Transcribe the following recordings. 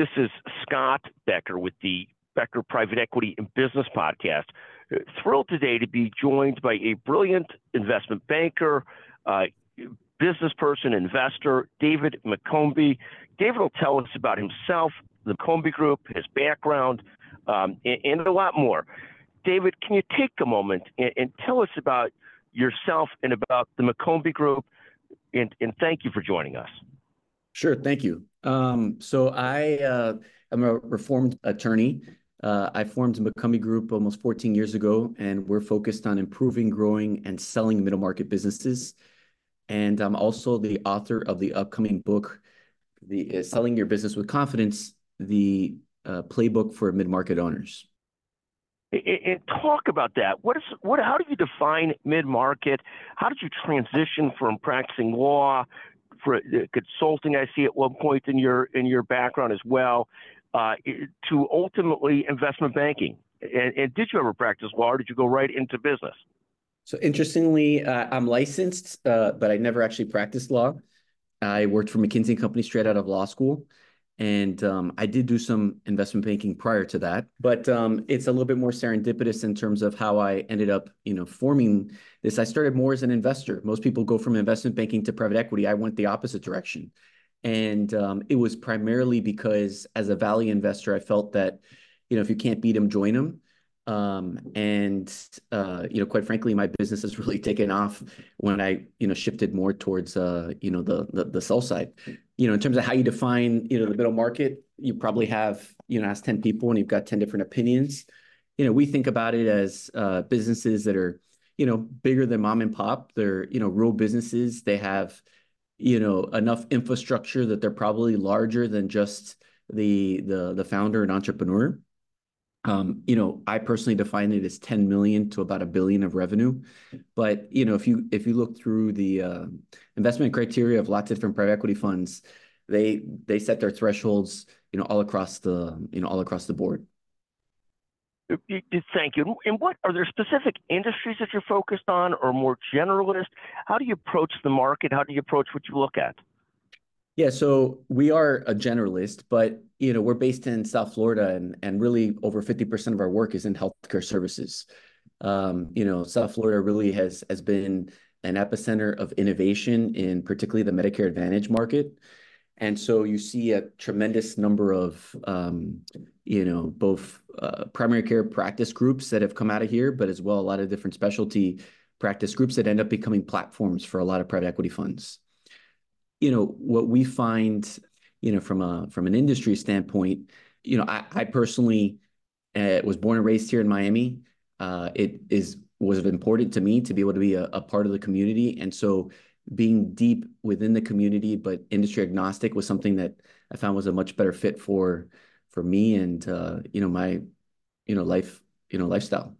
This is Scott Becker with the Becker Private Equity and Business Podcast. Thrilled today to be joined by a brilliant investment banker, uh, business person, investor, David McCombie. David will tell us about himself, the McCombie Group, his background, um, and, and, a lot more. David, can you take a moment and, and, tell us about yourself and about the McCombie Group? And, and thank you for joining us. Sure, thank you. Um, so I uh, am a reformed attorney. Uh, I formed McCombie Group almost 14 years ago, and we're focused on improving, growing, and selling middle market businesses. And I'm also the author of the upcoming book, the uh, Selling Your Business with Confidence, the uh, playbook for mid market owners. And talk about that. What is what? How do you define mid market? How did you transition from practicing law for uh, consulting. I see at one point in your in your background as well, uh, to ultimately investment banking. And, and, did you ever practice law, or did you go right into business? So interestingly, uh, I'm licensed, uh, but I never actually practiced law. I worked for McKinsey Company straight out of law school. And um, I did do some investment banking prior to that, but um, it's a little bit more serendipitous in terms of how I ended up, you know, forming this. I started more as an investor. Most people go from investment banking to private equity. I went the opposite direction, and um, it was primarily because as a value investor, I felt that, you know, if you can't beat them, join them. Um, and uh, you know, quite frankly, my business has really taken off when I, you know, shifted more towards, uh, you know, the, the the sell side. You know, in terms of how you define, you know, the middle market, you probably have, you know, ask ten people and you've got ten different opinions. You know, we think about it as uh, businesses that are, you know, bigger than mom and pop. They're, you know, rural businesses. They have, you know, enough infrastructure that they're probably larger than just the the the founder and entrepreneur you know, I personally define it as 10 million to about a billion of revenue. But, you know, if you if you look through the uh, investment criteria of lots of different private equity funds, they they set their thresholds, you know, all across the, you know, all across the board. Thank you. And what are there specific industries that you're focused on or more generalist? How do you approach the market? How do you approach what you look at? Yeah, so we are a generalist, but you know, we're based in South Florida and, and really over 50% of our work is in healthcare services. Um, you know, South Florida really has has been an epicenter of innovation in particularly the Medicare Advantage market. And so you see a tremendous number of, um, you know, both uh, primary care practice groups that have come out of here, but as well a lot of different specialty practice groups that end up becoming platforms for a lot of private equity funds. You know, what we find you know, from a from an industry standpoint, you know, I, I personally uh, was born and raised here in Miami. Uh, it is was important to me to be able to be a, a part of the community, and so being deep within the community but industry agnostic was something that I found was a much better fit for for me and uh, you know my you know life you know lifestyle.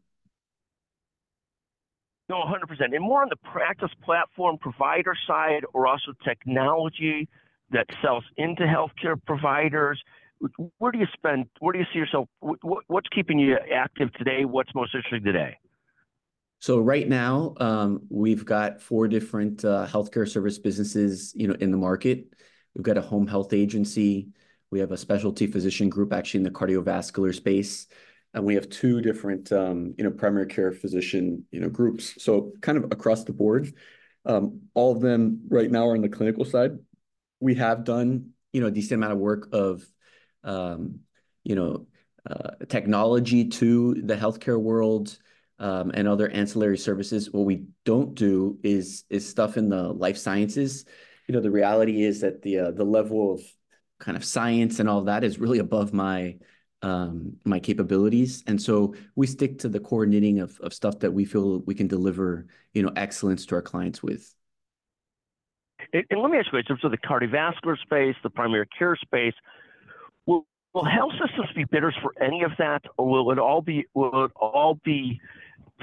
No, 100%. And more on the practice platform provider side or also technology that sells into healthcare providers? Where do you spend? Where do you see yourself? What's keeping you active today? What's most interesting today? So right now, um, we've got four different uh, healthcare service businesses, you know, in the market. We've got a home health agency. We have a specialty physician group, actually in the cardiovascular space, and we have two different, um, you know, primary care physician, you know, groups. So kind of across the board, um, all of them right now are on the clinical side we have done, you know, a decent amount of work of, um, you know, uh, technology to the healthcare world and other ancillary services. What we don't do is is stuff in the life sciences. You know, the reality is that the uh, the level of kind of science and all that is really above my um, my capabilities, and so we stick to the core knitting of of stuff that we feel we can deliver, you know, excellence to our clients with. And, and let me ask you, in terms of the cardiovascular space, the primary care space, will, will health systems be bidders for any of that, or will it all be will it all be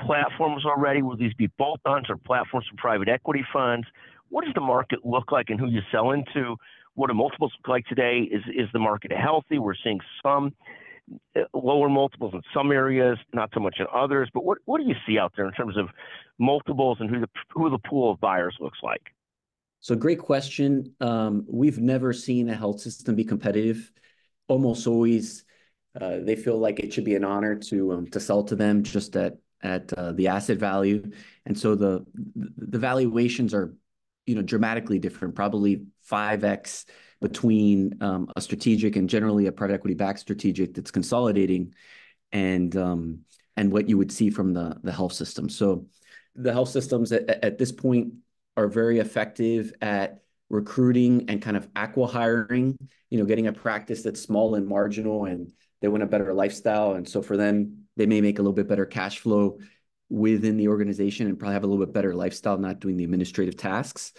platforms already? Will these be bolt-ons or platforms for private equity funds? What does the market look like, and who you sell into? What do multiples look like today? Is is the market healthy? We're seeing some lower multiples in some areas, not so much in others. But what what do you see out there in terms of multiples and who the who the pool of buyers looks like? So great question. Um, we've never seen a health system be competitive almost always uh, they feel like it should be an honor to um, to sell to them just at at uh, the asset value, and so the the valuations are you know dramatically different, probably five x between um, a strategic and generally a private equity backed strategic that's consolidating, and um, and what you would see from the the health system. So the health systems at, at this point are very effective at recruiting and kind of acqui-hiring, you know, getting a practice that's small and marginal and they want a better lifestyle. And so for them, they may make a little bit better cash flow within the organization and probably have a little bit better lifestyle, not doing the administrative tasks.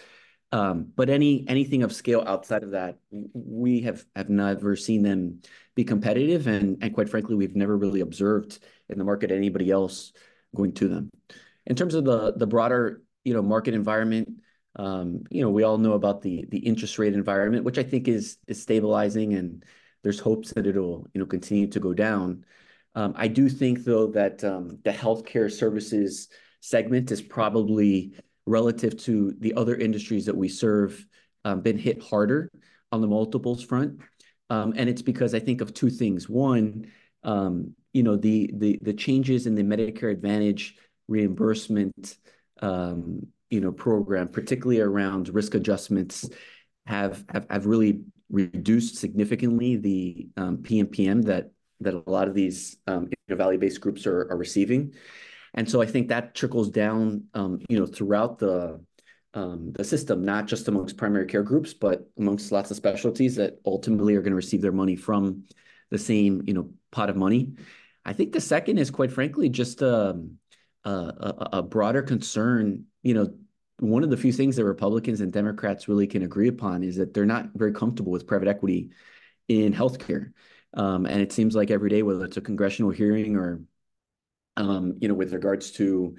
Um, but any anything of scale outside of that, we have have never seen them be competitive, and and quite frankly, we've never really observed in the market anybody else going to them. In terms of the the broader you know market environment, um, you know we all know about the the interest rate environment, which I think is is stabilizing and there's hopes that it'll, you know, continue to go down. Um, I do think, though, that um, the healthcare services segment is probably relative to the other industries that we serve, um, been hit harder on the multiples front. And it's because I think of two things. One, you know, the the changes in the Medicare Advantage reimbursement, you know, program, particularly around risk adjustments, have really reduced significantly the um, PMPM that that a lot of these um, value-based groups are, are receiving. And so I think that trickles down, um, you know, throughout the um, the system, not just amongst primary care groups, but amongst lots of specialties that ultimately are going to receive their money from the same, you know, pot of money. I think the second is quite frankly just um, a, a, a broader concern, you know, one of the few things that Republicans and Democrats really can agree upon is that they're not very comfortable with private equity in healthcare. Um, and it seems like every day, whether it's a congressional hearing or, um, you know, with regards to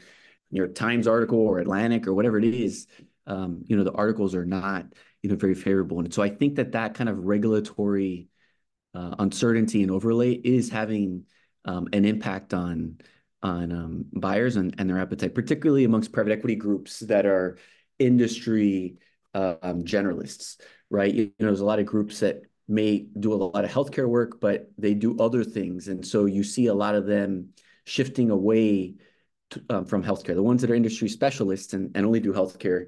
New York Times article or Atlantic or whatever it is, um, you know, the articles are not, you know, very favorable. And so I think that that kind of regulatory uh, uncertainty and overlay is having um, an impact on on um, buyers and, and their appetite, particularly amongst private equity groups that are industry uh, um, generalists, right? You know, there's a lot of groups that may do a lot of healthcare work, but they do other things. And so you see a lot of them shifting away to, um, from healthcare. The ones that are industry specialists and, and only do healthcare,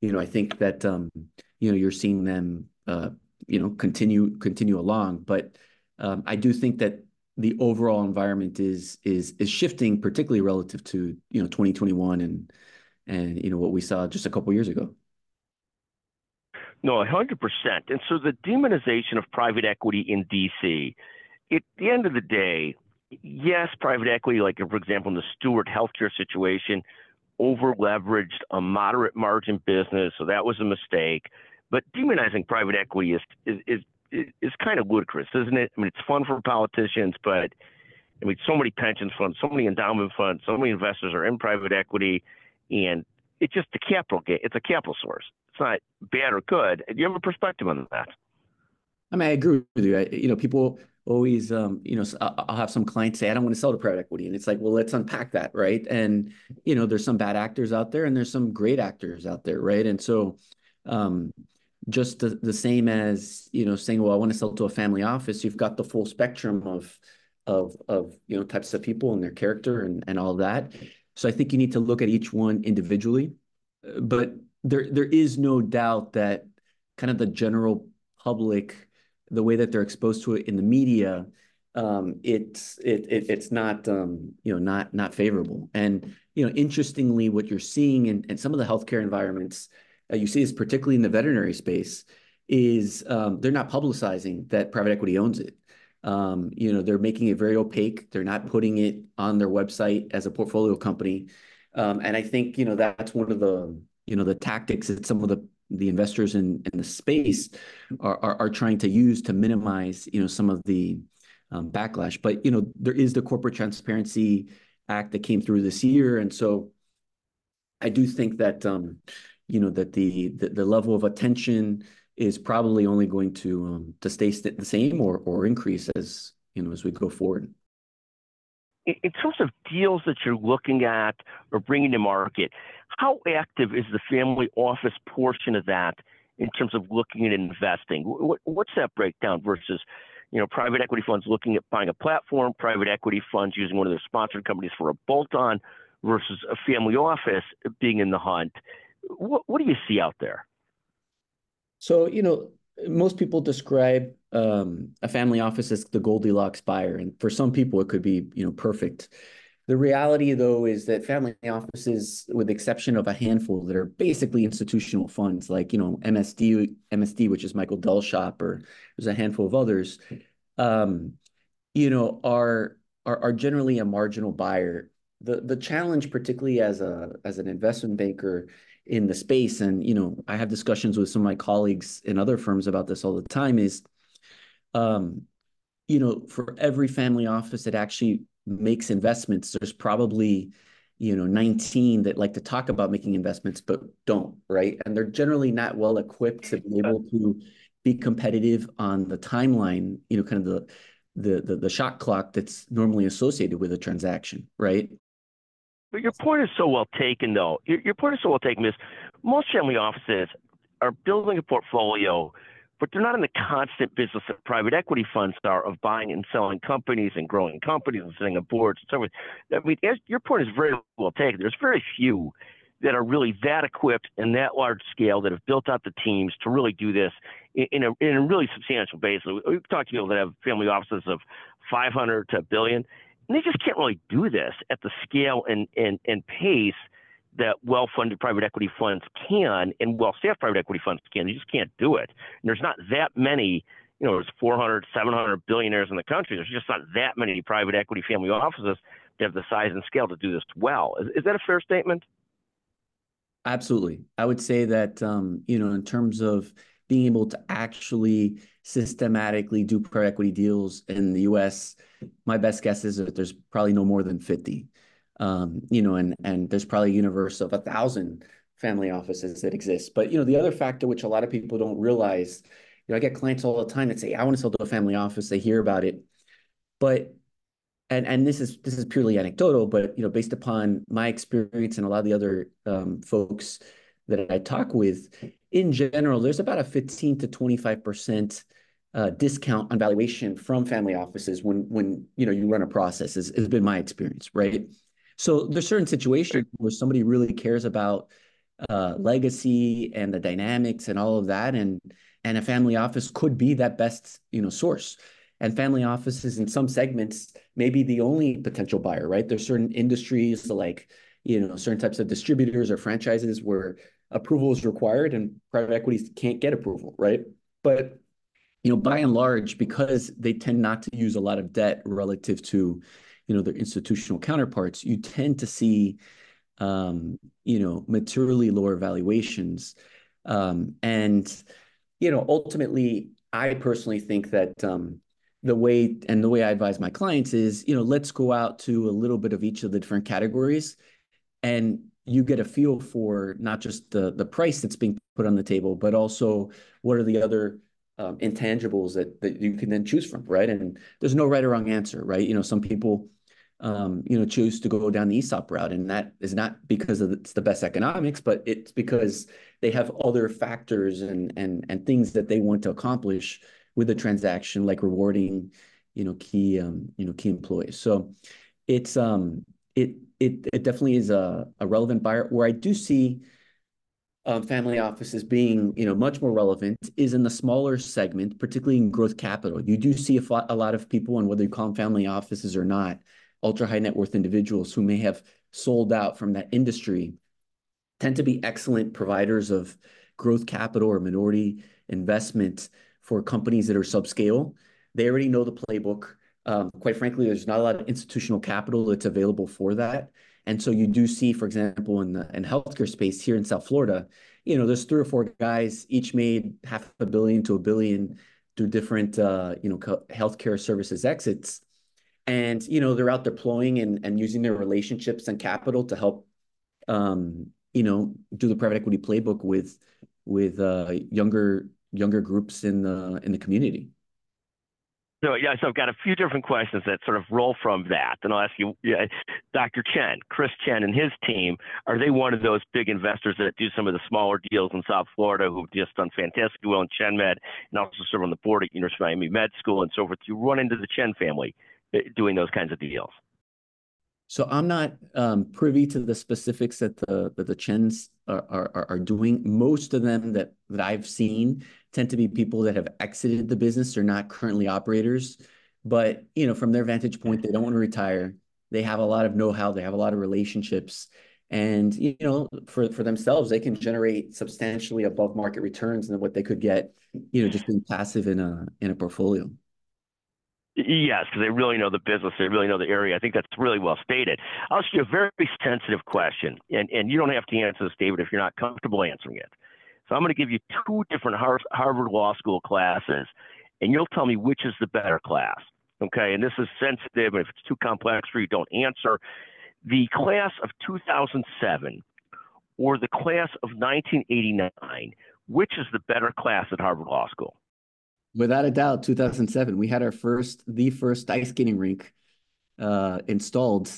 you know, I think that, um, you know, you're seeing them, uh, you know, continue continue along. But um, I do think that the overall environment is is is shifting, particularly relative to you know 2021 and and you know what we saw just a couple years ago. No, hundred percent. And so the demonization of private equity in DC, at the end of the day, yes, private equity, like for example in the Steward healthcare situation, over leveraged a moderate margin business, so that was a mistake. But demonizing private equity is is, is is kind of ludicrous, isn't it? I mean, it's fun for politicians, but I mean, so many pension funds, so many endowment funds, so many investors are in private equity, and it's just a capital. It's a capital source. Not bad or good. Do you have a perspective on that? I mean, I agree with you. I, you know, people always, um, you know, I'll have some clients say, I don't want to sell to private equity. And it's like, well, let's unpack that, right? And, you know, there's some bad actors out there and there's some great actors out there, right? And so, um, just the, the same as you know saying well i want to sell to a family office you've got the full spectrum of of of you know types of people and their character and, and all that so i think you need to look at each one individually but there there is no doubt that kind of the general public the way that they're exposed to it in the media um, it's it, it, it's not um, you know not not favorable and you know interestingly what you're seeing in, in some of the healthcare environments uh, you see this particularly in the veterinary space, is um, they're not publicizing that private equity owns it. Um, you know, they're making it very opaque. They're not putting it on their website as a portfolio company. Um, and I think, you know, that's one of the, you know, the tactics that some of the the investors in, in the space are, are, are trying to use to minimize, you know, some of the um, backlash. But, you know, there is the Corporate Transparency Act that came through this year. And so I do think that, um, you know, that the, the, the level of attention is probably only going to um, to stay the same or or increase as you know as we go forward. In terms of deals that you're looking at or bringing to market, how active is the family office portion of that in terms of looking at investing? What's that breakdown versus, you know, private equity funds looking at buying a platform, private equity funds using one of their sponsored companies for a bolt-on versus a family office being in the hunt. What, what do you see out there? So, you know, most people describe um, a family office as the Goldilocks buyer, and for some people, it could be, you know, perfect. The reality, though, is that family offices, with the exception of a handful that are basically institutional funds, like you know MSD, MSD, which is Michael Dell shop, or there's a handful of others, um, you know, are, are are generally a marginal buyer. The the challenge, particularly as a as an investment banker in the space, and you know, I have discussions with some of my colleagues in other firms about this all the time, is um, you know, for every family office that actually makes investments, there's probably you know 19 that like to talk about making investments but don't right? And they're generally not well equipped to be able to be competitive on the timeline you know kind of the the the, the shot clock that's normally associated with a transaction right but your point is so well taken though your, your point is so well taken is most family offices are building a portfolio but they're not in the constant business that private equity funds are of buying and selling companies and growing companies and sitting on boards and so forth. I mean, your point is very well taken. There's very few that are really that equipped and that large scale that have built out the teams to really do this in a, in a really substantial basis. We've talked to people that have family offices of 500 to a billion, and they just can't really do this at the scale and, and, and pace – that well-funded private equity funds can and well-staffed private equity funds can. You just can't do it. And there's not that many, you know, there's 400, 700 billionaires in the country. There's just not that many private equity family offices that have the size and scale to do this well. Is, is that a fair statement? Absolutely. I would say that, um, you know, in terms of being able to actually systematically do private equity deals in the U.S., my best guess is that there's probably no more than 50 um, you know, and and there's probably a universe of a thousand family offices that exist. But you know, the other factor which a lot of people don't realize, you know, I get clients all the time that say, "I want to sell to a family office." They hear about it, but and and this is this is purely anecdotal, but you know, based upon my experience and a lot of the other um, folks that I talk with, in general, there's about a 15 to 25 percent uh, discount on valuation from family offices when when you know you run a process. Has, has been my experience, right? So there's certain situations where somebody really cares about uh, legacy and the dynamics and all of that, and and a family office could be that best you know source. And family offices in some segments may be the only potential buyer, right? There's certain industries like you know certain types of distributors or franchises where approval is required and private equities can't get approval, right? But you know, by and large, because they tend not to use a lot of debt relative to you know, their institutional counterparts, you tend to see, um, you know, materially lower valuations. Um, and, you know, ultimately, I personally think that um, the way and the way I advise my clients is, you know, let's go out to a little bit of each of the different categories, and you get a feel for not just the the price that's being put on the table, but also what are the other um, intangibles that that you can then choose from, right? And there's no right or wrong answer, right? You know, some people um, you know, choose to go down the ESOP route. And that is not because it's the best economics, but it's because they have other factors and and and things that they want to accomplish with a transaction, like rewarding, you know, key um, you know, key employees. So it's um it it it definitely is a, a relevant buyer. Where I do see family offices being you know much more relevant is in the smaller segment, particularly in growth capital. You do see a, a lot of people, and whether you call them family offices or not, ultra high net worth individuals who may have sold out from that industry tend to be excellent providers of growth capital or minority investment for companies that are subscale. They already know the playbook. Um, quite frankly, there's not a lot of institutional capital that's available for that. And so you do see, for example, in the in healthcare space here in South Florida, you know, there's three or four guys, each made half a billion to a billion through different, uh, you know, healthcare services exits. And you know they're out deploying and, and using their relationships and capital to help um, you know do the private equity playbook with with uh, younger younger groups in the in the community So yeah, so I've got a few different questions that sort of roll from that, and I'll ask you, yeah, Dr. Chen, Chris Chen, and his team. Are they one of those big investors that do some of the smaller deals in South Florida, who've just done fantastically well in ChenMed, and also serve on the board at University of Miami Med School and so forth? You run into the Chen family eh, doing those kinds of deals. So I'm not um, privy to the specifics that the that the Chens are, are are doing. Most of them that that I've seen tend to be people that have exited the business. They're not currently operators, but you know, from their vantage point, they don't want to retire. They have a lot of know-how. They have a lot of relationships, and you know, for for themselves, they can generate substantially above market returns than what they could get, you know, just being passive in a in a portfolio. Yes, because they really know the business. They really know the area. I think that's really well stated. I'll ask you a very sensitive question, and, and you don't have to answer this, David, if you're not comfortable answering it. So I'm going to give you two different Harvard Law School classes, and you'll tell me which is the better class. Okay, and this is sensitive, and if it's too complex for you, don't answer. The class of 2007 or the class of 1989, which is the better class at Harvard Law School? Without a doubt, 2007. We had our first, the first ice skating rink uh, installed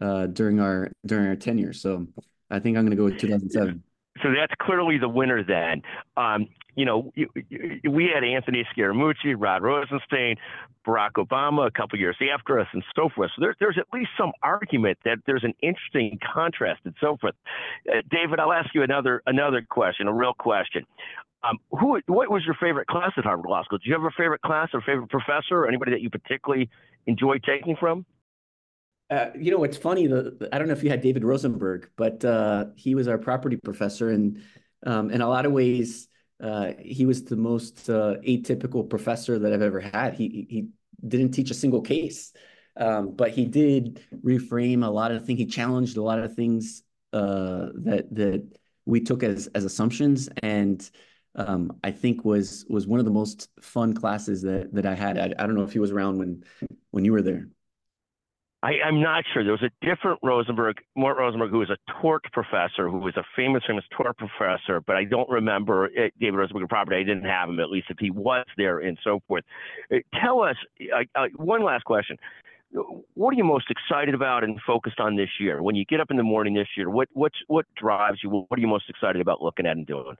uh, during our during our tenure. So I think I'm going to go with 2007. So that's clearly the winner then. Um, you know, we had Anthony Scaramucci, Rod Rosenstein, Barack Obama a couple years after us, and so forth. So there, there's at least some argument that there's an interesting contrast and so forth. Uh, David, I'll ask you another another question, a real question. Um, who, what was your favorite class at Harvard Law School? Do you have a favorite class or favorite professor or anybody that you particularly enjoy taking from? Uh, you know, it's funny. The, I don't know if you had David Rosenberg, but uh, he was our property professor, and um, in a lot of ways, uh, he was the most uh, atypical professor that I've ever had. He he didn't teach a single case, um, but he did reframe a lot of things. He challenged a lot of things uh, that that we took as as assumptions, and um, I think was was one of the most fun classes that that I had. I, I don't know if he was around when when you were there. I, am not sure. There was a different Rosenberg, Mort Rosenberg, who was a tort professor, who was a famous, famous tort professor, but I don't remember it, David Rosenberg property. I didn't have him, at least if he was there and so forth. Uh, tell us, uh, uh, one last question. What are you most excited about and focused on this year? When you get up in the morning this year, what, what, what drives you? What are you most excited about looking at and doing?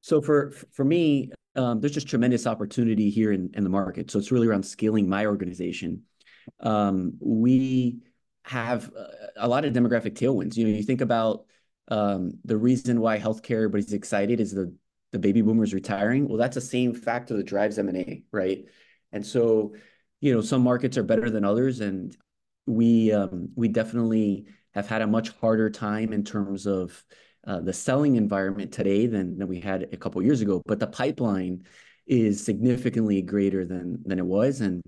So for for me, um, there's just tremendous opportunity here in, in the market. So it's really around scaling my organization. Um, we have a lot of demographic tailwinds. You know, you think about um, the reason why healthcare everybody's excited is the the baby boomers retiring. Well, that's the same factor that drives M and A, right? And so, you know, some markets are better than others, and we um, we definitely have had a much harder time in terms of uh, the selling environment today than than we had a couple years ago, but the pipeline is significantly greater than than it was. And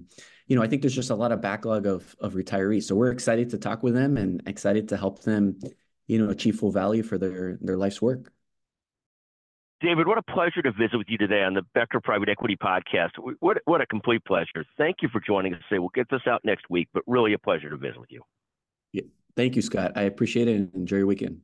you know, I think there's just a lot of backlog of of retirees. So we're excited to talk with them and excited to help them, you know, achieve full value for their their life's work. David, what a pleasure to visit with you today on the Becker Private Equity Podcast. What what a complete pleasure. Thank you for joining us today. We'll get this out next week, but really a pleasure to visit with you. Yeah. Thank you, Scott. I appreciate it and enjoy your weekend.